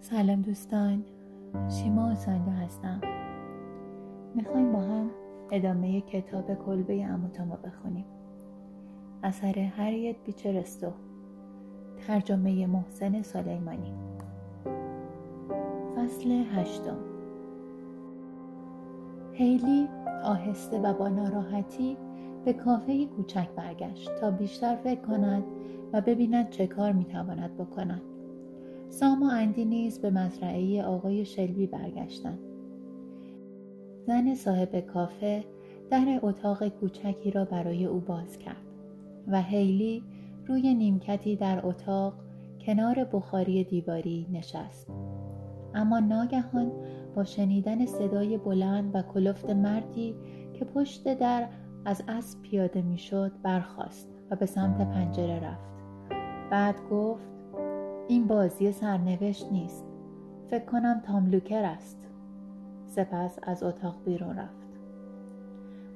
سلام دوستان شیما سانده هستم. می‌خوایم با هم ادامه کتاب کلبه اموتامو بخونیم. اثر هریت بیچرستو ترجمه محسن سلیمانی. فصل هشتم. هیلی آهسته و با ناراحتی به کافه کوچک برگشت تا بیشتر فکر کند و ببیند چه کار می‌تواند بکند. سام و اندی نیز به مزرعه آقای شلبی برگشتند. زن صاحب کافه در اتاق کوچکی را برای او باز کرد و هیلی روی نیمکتی در اتاق کنار بخاری دیواری نشست. اما ناگهان با شنیدن صدای بلند و کلفت مردی که پشت در از اسب پیاده می‌شد برخاست و به سمت پنجره رفت. بعد گفت این بازی سرنوشت نیست. فکر کنم تاملوکر است. سپس از اتاق بیرون رفت.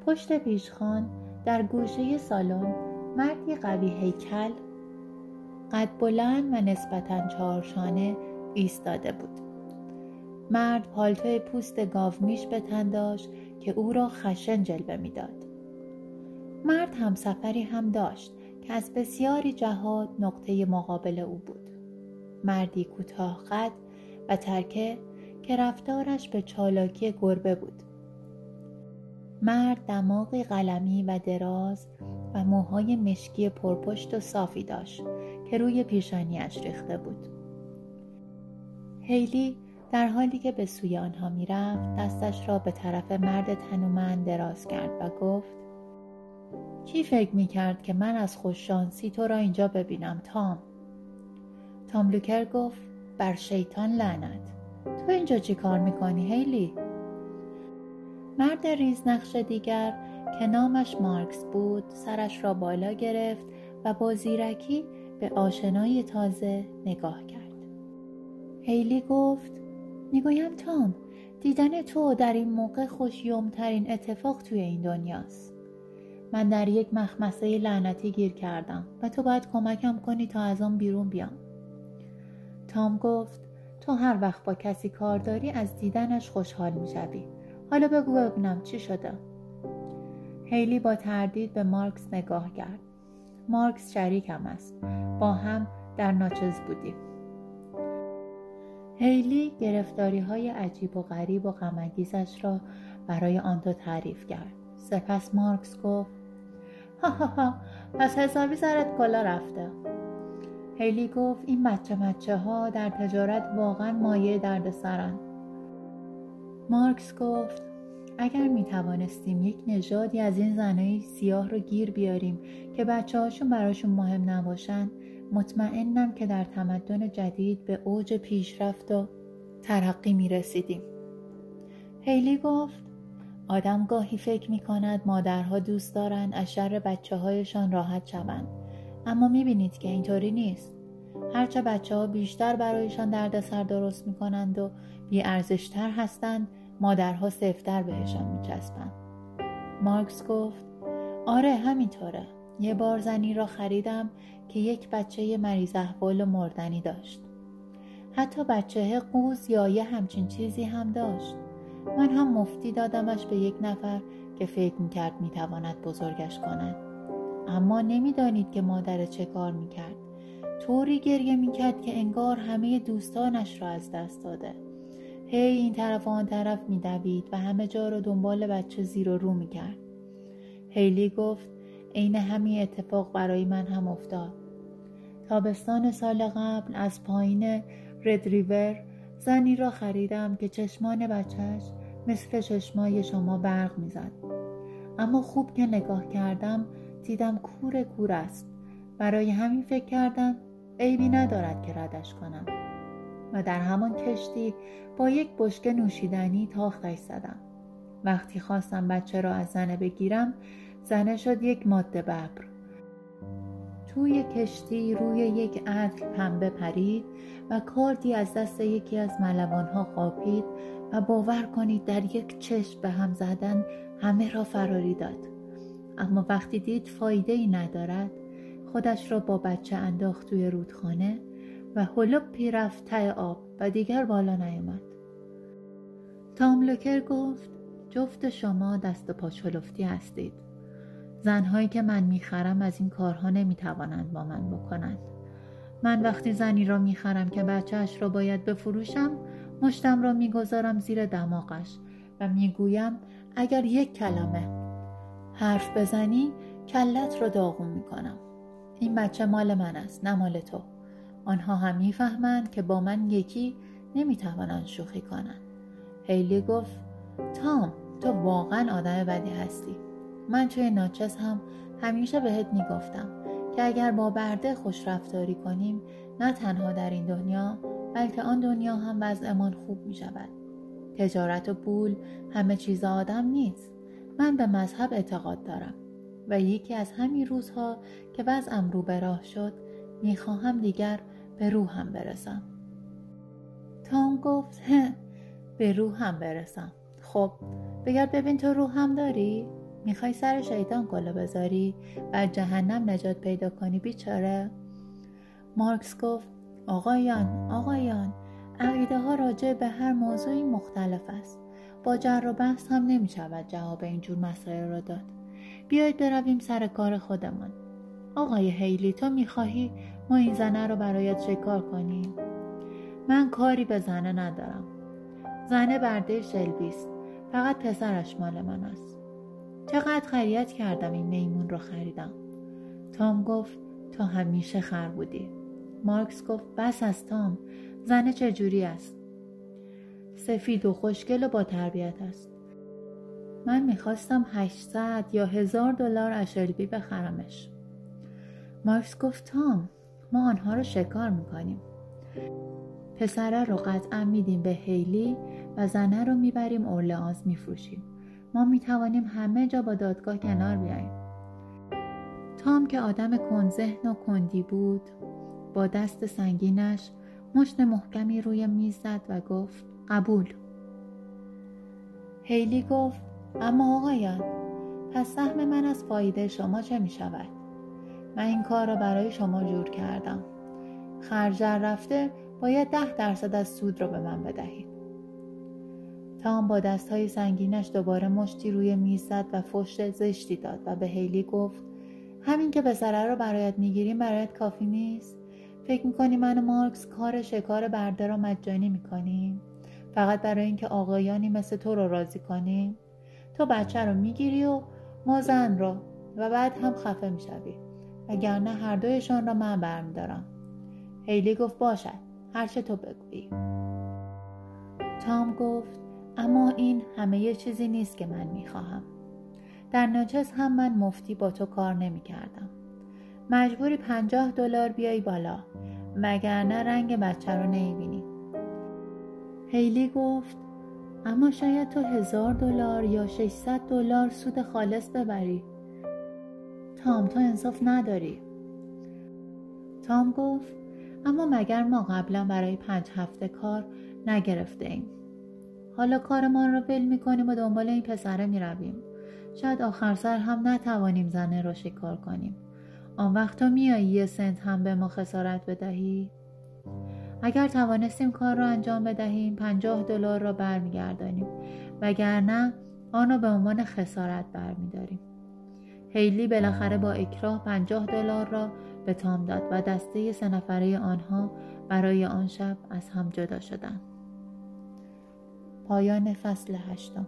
پشت پیشخان در گوشه سالن مردی قوی هیکل قد بلند و نسبتا چهارشانه ایستاده بود. مرد پالتوی پوست گاومیش به تن داشت که او را خشن جلوه می‌داد. مرد همسفری هم داشت که از بسیاری جهات نقطه مقابل او بود. مردی کوتاه قد و ترکه که رفتارش به چالاکی گربه بود. مرد دماغی قلمی و دراز و موهای مشکی پرپشت و صافی داشت که روی پیشانیش ریخته بود. هیلی در حالی که به سوی آنها می‌رفت دستش را به طرف مرد تنومند دراز کرد و گفت کی فکر می کرد که من از خوششانسی تو را اینجا ببینم تام؟ تام لوکر گفت بر شیطان لعنت. تو اینجا چی کار می‌کنی هیلی؟ مرد ریزنقش دیگر که نامش مارکس بود سرش را بالا گرفت و با زیرکی به آشنای تازه نگاه کرد. هیلی گفت می‌گویم تام دیدن تو در این موقع خوشیومترین اتفاق توی این دنیاست. من در یک مخمسه لعنتی گیر کردم و تو باید کمکم کنی تا از آن بیرون بیام. تام گفت تو هر وقت با کسی کار داری از دیدنش خوشحال می‌شوی. حالا بگو ببینم چی شده. هیلی با تردید به مارکس نگاه کرد. مارکس شریکم است. با هم در ناچز بودیم. هیلی گرفتاری های عجیب و غریب و غمانگیزش را برای آن دو تعریف کرد. سپس مارکس گفت پس حسابی سرت کلا رفته هیلی گفت این بچه بچه ها در تجارت واقعا مایه درد سرن. مارکس گفت اگر می توانستیم یک نژادی از این زنهای سیاه رو گیر بیاریم که بچه هاشون براشون مهم نباشن مطمئنم که در تمدن جدید به اوج پیشرفت و ترقی می رسیدیم. هیلی گفت آدم گاهی فکر می کند مادرها دوست دارند از شر بچه هایشان راحت شوند. اما می بینید که اینطوری نیست. هرچه بچه ها بیشتر برایشان دردسر درست می کنند و ارزشتر هستند مادرها سفتر بهشان می چسبند. مارکس گفت آره همینطوره. یه بار زنی را خریدم که یک بچه مریض احوال و مردنی داشت. حتی بچه قوز یا یه همچین چیزی هم داشت. من هم مفتی دادمش به یک نفر که فکر می‌کرد می‌تواند بزرگش کند. اما نمی‌دانید که مادر چه کار می‌کرد. طوری گریه می‌کرد که انگار همه دوستانش را از دست داده. هی این طرف و آن طرف میدوید و همه جا را دنبال بچه زیر و رو می‌کرد. هیلی گفت عین همین اتفاق برای من هم افتاد. تابستان سال قبل از پایین رد ریور زنی را خریدم که چشمان بچهش مثل چشمای شما برق می‌زد. اما خوب که نگاه کردم دیدم کور کور است. برای همین فکر کردم عیبی ندارد که ردش کنم. و در همان کشتی با یک بشکه نوشیدنی تاختش زدم. وقتی خواستم بچه را از زنه بگیرم زنه شد یک ماده ببر توی کشتی روی یک عدل پنبه پرید و کاردی از دست یکی از ملوانها قاپید و باور کنید در یک چشم به هم زدن همه را فراری داد. اما وقتی دید فایده ای ندارد خودش را با بچه انداخت توی رودخانه و هلوپی رفت ته آب و دیگر بالا نیامد. تام لوکر گفت جفت شما دست و پاچلفتی هستید. زنهایی که من می‌خرم از این کارها نمی‌توانند با من بکنند. من وقتی زنی را می‌خرم که بچهش را باید بفروشم مشتم را می‌گذارم زیر دماغش و می‌گویم اگر یک کلمه حرف بزنی کلت را داغون می‌کنم. این بچه مال من است نه مال تو. آنها هم می‌فهمند که با من یکی نمی‌توانند شوخی کنند. هیلی گفت تام تو واقعا آدم بدی هستی. من توی ناچس هم همیشه بهت می‌گفتم که اگر با برده خوش رفتاری کنیم نه تنها در این دنیا بلکه آن دنیا هم وضعمان خوب می شود. تجارت و پول همه چیز آدم نیست. من به مذهب اعتقاد دارم و یکی از همین روزها که وضعم رو به راه شد می‌خواهم دیگر به روحم برسم. تام گفت به روحم برسم. خب بگرد ببین تو روحم داری؟ می‌خوای سر شیطان گله بذاری و جهنم نجات پیدا کنی بیچاره؟ مارکس گفت آقایان آقایان عقیده ها راجع به هر موضوعی مختلف است. با جر و بحث هم نمی شود جواب اینجور مسائل را داد. بیایید برویم سر کار خودمان. آقای هیلی تو می‌خواهی ما این زنه رو برایت شکار کنیم من کاری به زنه ندارم. زنه برده شلبی است. فقط پسرش مال من است. چقدر خرید کردم این میمون رو خریدم. تام گفت تا همیشه خر بودی. مارکس گفت بس از تام زنه چجوری است؟ سفید و خوشگل و با تربیت است. من می‌خواستم 800 یا هزار دلار اشلبی بخرمش. مارکس گفت تام ما آنها رو شکار می‌کنیم. پسره رو قطعا میدیم به هیلی و زنه رو می‌بریم اورلئانس میفروشیم. ما می‌توانیم همه جا با دادگاه کنار بیاییم. تام که آدم کنذهن و کندی بود با دست سنگینش مشت محکمی روی میز زد و گفت قبول. هیلی گفت اما آقایان پس سهم من از فایده شما چه می شود؟ من این کار را برای شما جور کردم. خرجر رفته باید ده درصد از سود را به من بدهید. تام با دستهای سنگینش دوباره مشتی روی میز زد و فشت زشتی داد و به هیلی گفت همین که پسره رو برایت می‌گیریم برایت کافی نیست؟ فکر می‌کنی من و مارکس کار شکار برده را مجانی می‌کنیم؟ فقط برای اینکه آقایانی مثل تو رو راضی کنیم؟ تو بچه رو می‌گیری و ما زن رو و بعد هم خفه می‌شوی. وگرنه هر دویشان را من برمیدارم. هیلی گفت باشد. هرچه تو بگویی. تام گفت اما این همه چیزی نیست که من می‌خواهم. در ناچس هم من مفتی با تو کار نمی‌کردم. مجبوری پنجاه دلار بیای بالا مگر نه رنگ بچه رو نمی‌بینی. هیلی گفت اما شاید تو هزار دلار یا 600 دلار سود خالص ببری. تام تو انصاف نداری. تام گفت اما مگر ما قبلا برای پنج هفته کار نگرفته ایم حالا کارمان را ول می‌کنیم و دنبال این پسره می‌رویم. شاید آخر سر هم نتوانیم زنه را شکار کنیم. آن وقت تو میایی یه سنت هم به ما خسارت بدهی؟ اگر توانستیم کار را انجام بدهیم پنجاه دلار را برمیگردانیم. وگرنه آن را به عنوان خسارت برمیداریم. هیلی بالاخره با اکراه پنجاه دلار را به تام داد و دسته سه نفره آنها برای آن شب از هم جدا شدند. پایان فصل هشتم.